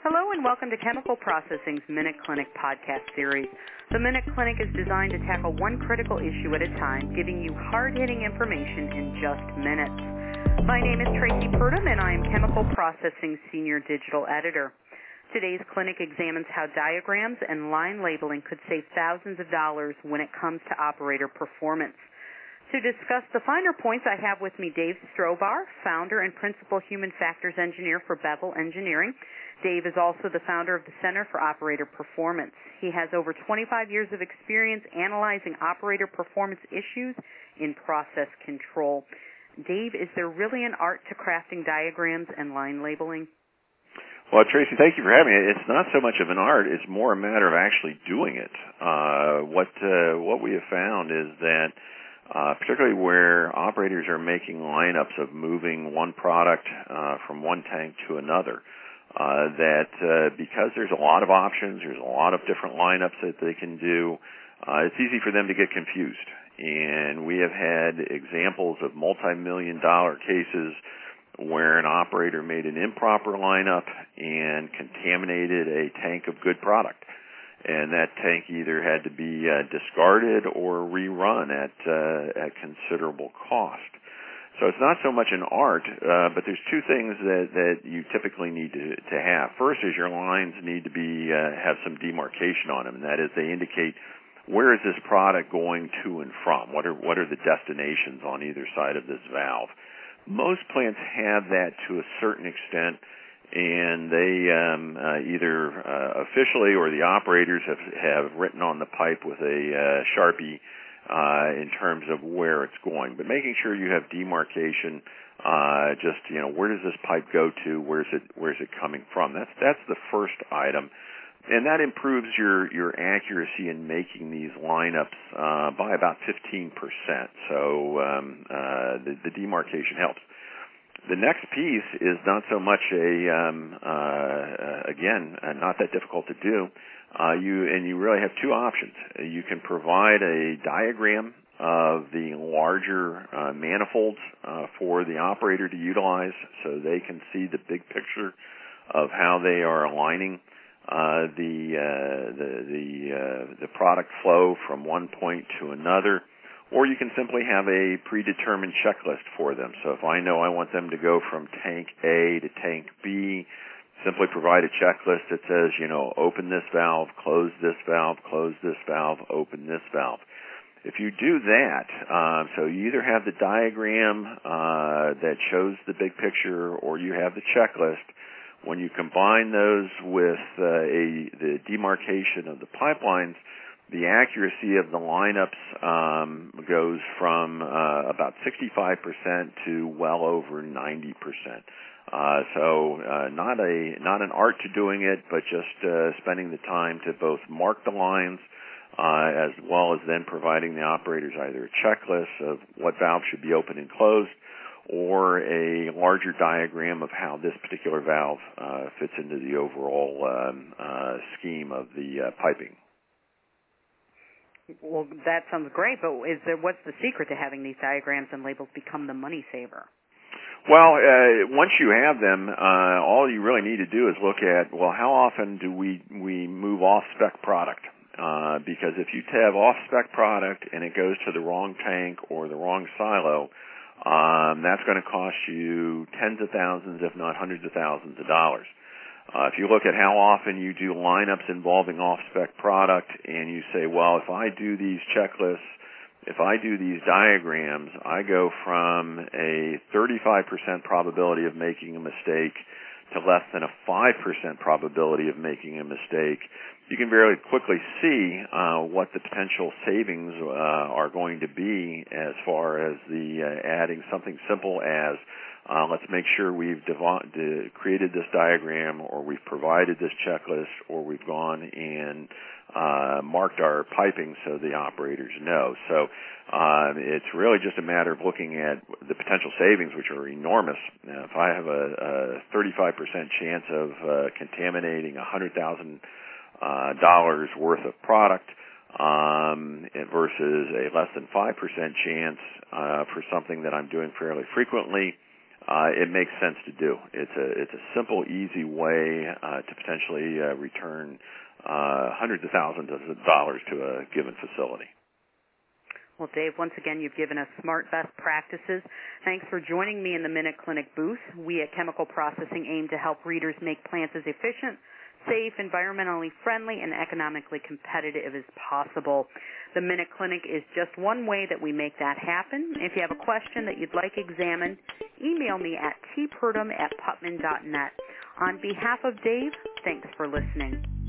Hello and welcome to Chemical Processing's Minute Clinic podcast series. The Minute Clinic is designed to tackle one critical issue at a time, giving you hard-hitting information in just minutes. My name is Traci Purdum and I am Chemical Processing Senior Digital Editor. Today's clinic examines how diagrams and line labeling could save thousands of dollars when it comes to operator performance. To discuss the finer points, I have with me Dave Strobhar, founder and principal human factors engineer for Beville Engineering. Dave is also the founder of the Center for Operator Performance. He has over 25 years of experience analyzing operator performance issues in process control. Dave, is there really an art to crafting diagrams and line labeling? Well, Traci, thank you for having me. It's not so much of an art; it's more a matter of actually doing it. Uh, what uh, what we have found is that uh, particularly where operators are making lineups of moving one product uh, from one tank to another. Uh, that uh, because there's a lot of options, there's a lot of different lineups that they can do. Uh, it's easy for them to get confused, and we have had examples of multi-million dollar cases where an operator made an improper lineup and contaminated a tank of good product and that tank either had to be uh, discarded or rerun at uh, at considerable cost. So it's not so much an art, uh, but there's two things that that you typically need to to have. First is your lines need to be uh, have some demarcation on them, and that is they indicate where is this product going to and from. What are what are the destinations on either side of this valve? Most plants have that to a certain extent and they um, uh, either uh, officially or the operators have have written on the pipe with a uh, sharpie uh, in terms of where it's going. But making sure you have demarcation, uh, just you know where does this pipe go to? Where's it where's it coming from? That's that's the first item. And that improves your, your accuracy in making these lineups uh, by about 15%. So um, uh, the, the demarcation helps. The next piece is not so much a um, uh, again uh, not that difficult to do. Uh, you and you really have two options. You can provide a diagram of the larger uh, manifolds uh, for the operator to utilize, so they can see the big picture of how they are aligning uh, the the the the product flow from one point to another or you can simply have a predetermined checklist for them. So if I know I want them to go from tank A to tank B, simply provide a checklist that says, you know, open this valve, close this valve, close this valve, open this valve. If you do that, uh, so you either have the diagram uh, that shows the big picture or you have the checklist, when you combine those with uh, a, the demarcation of the pipelines, the accuracy of the lineups um, goes from uh, about 65% to well over 90%. Uh, so uh, not a not an art to doing it, but just uh, spending the time to both mark the lines uh, as well as then providing the operators either a checklist of what valve should be open and closed, or a larger diagram of how this particular valve uh, fits into the overall um, uh, scheme of the uh, piping. Well, that sounds great, but is there what's the secret to having these diagrams and labels become the money saver? Well, uh, once you have them, uh, all you really need to do is look at well, how often do we we move off spec product? Uh, because if you have off spec product and it goes to the wrong tank or the wrong silo, um, that's going to cost you tens of thousands, if not hundreds of thousands of dollars. Uh, if you look at how often you do lineups involving off-spec product and you say, well, if I do these checklists, if I do these diagrams, I go from a 35% probability of making a mistake to less than a 5% probability of making a mistake, you can very quickly see uh, what the potential savings uh, are going to be as far as the uh, adding something simple as uh, let's make sure we've dev- created this diagram or we've provided this checklist or we've gone and uh, marked our piping so the operators know. So uh, it's really just a matter of looking at the potential savings, which are enormous. Now, if I have a, a 35% chance of uh, contaminating $100,000 uh, worth of product, um, versus a less than 5% chance uh, for something that I'm doing fairly frequently, uh, it makes sense to do. It's a it's a simple, easy way uh, to potentially uh, return uh, hundreds of thousands of dollars to a given facility. Well, Dave, once again, you've given us smart best practices. Thanks for joining me in the Minute Clinic booth. We at Chemical Processing aim to help readers make plants as efficient, safe, environmentally friendly, and economically competitive as possible. The Minute Clinic is just one way that we make that happen. If you have a question that you'd like examined, email me at tpurdum at putman.net. On behalf of Dave, thanks for listening.